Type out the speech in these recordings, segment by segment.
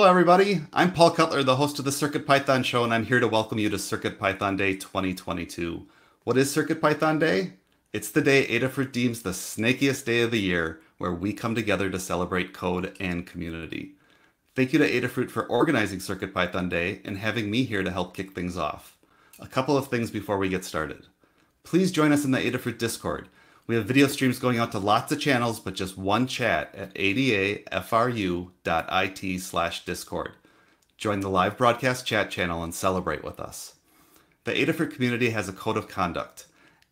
Hello, everybody. I'm Paul Cutler, the host of the Circuit Python Show, and I'm here to welcome you to Circuit Python Day 2022. What is Circuit Python Day? It's the day Adafruit deems the snakiest day of the year, where we come together to celebrate code and community. Thank you to Adafruit for organizing Circuit Python Day and having me here to help kick things off. A couple of things before we get started. Please join us in the Adafruit Discord. We have video streams going out to lots of channels, but just one chat at adafru.it slash discord. Join the live broadcast chat channel and celebrate with us. The Adafruit community has a code of conduct.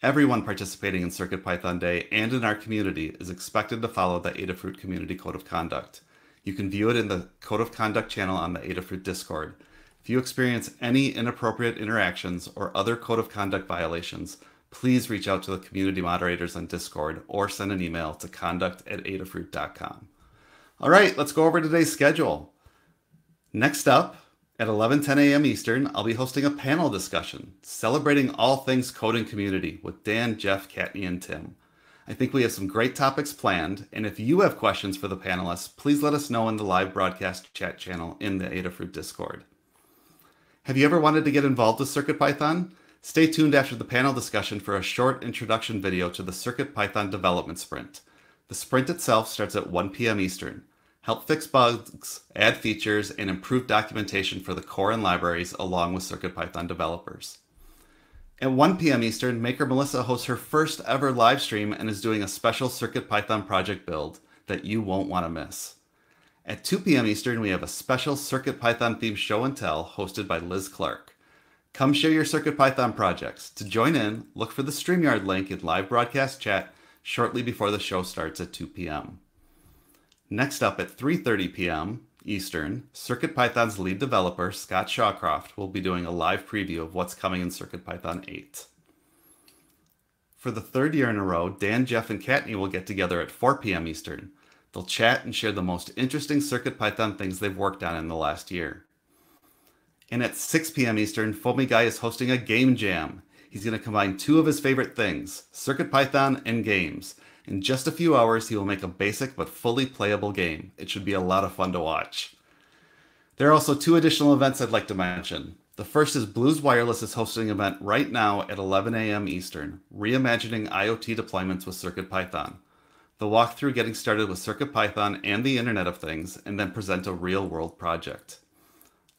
Everyone participating in CircuitPython Day and in our community is expected to follow the Adafruit Community Code of Conduct. You can view it in the Code of Conduct channel on the Adafruit Discord. If you experience any inappropriate interactions or other Code of Conduct violations, please reach out to the community moderators on Discord or send an email to conduct at adafruit.com. All right, let's go over today's schedule. Next up, at 11:10 a.m. Eastern, I'll be hosting a panel discussion celebrating all things coding community with Dan, Jeff, Kattni, and Tim. I think we have some great topics planned, and if you have questions for the panelists, please let us know in the live broadcast chat channel in the Adafruit Discord. Have you ever wanted to get involved with CircuitPython? Stay tuned after the panel discussion for a short introduction video to the CircuitPython development sprint. The sprint itself starts at 1 p.m. Eastern. Help fix bugs, add features, and improve documentation for the core and libraries along with CircuitPython developers. At 1 p.m. Eastern, Maker Melissa hosts her first ever live stream and is doing a special CircuitPython project build that you won't want to miss. At 2 p.m. Eastern, we have a special CircuitPython themed show and tell hosted by Liz Clark. Come share your CircuitPython projects. To join in, look for the StreamYard link in live broadcast chat shortly before the show starts at 2 p.m. Next up at 3:30 p.m. Eastern, CircuitPython's lead developer, Scott Shawcroft, will be doing a live preview of what's coming in CircuitPython 8. For the third year in a row, Dan, Jeff, and Kattni will get together at 4 p.m. Eastern. They'll chat and share the most interesting CircuitPython things they've worked on in the last year. And at 6 p.m. Eastern, Foamy Guy is hosting a game jam. He's going to combine two of his favorite things, CircuitPython and games. In just a few hours, he will make a basic but fully playable game. It should be a lot of fun to watch. There are also two additional events I'd like to mention. The first is Blues Wireless is hosting an event right now at 11 a.m. Eastern, reimagining IoT deployments with CircuitPython. They'll walk through getting started with CircuitPython and the Internet of Things, and then present a real world project.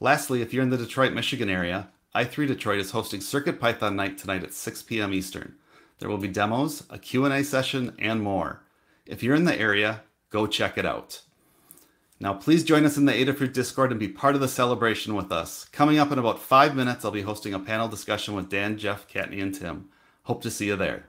Lastly, if you're in the Detroit, Michigan area, i3 Detroit is hosting Circuit Python Night tonight at 6 p.m. Eastern. There will be demos, a Q&A session, and more. If you're in the area, go check it out. Now, please join us in the Adafruit Discord and be part of the celebration with us. Coming up in about five minutes, I'll be hosting a panel discussion with Dan, Jeff, Kattni, and Tim. Hope to see you there.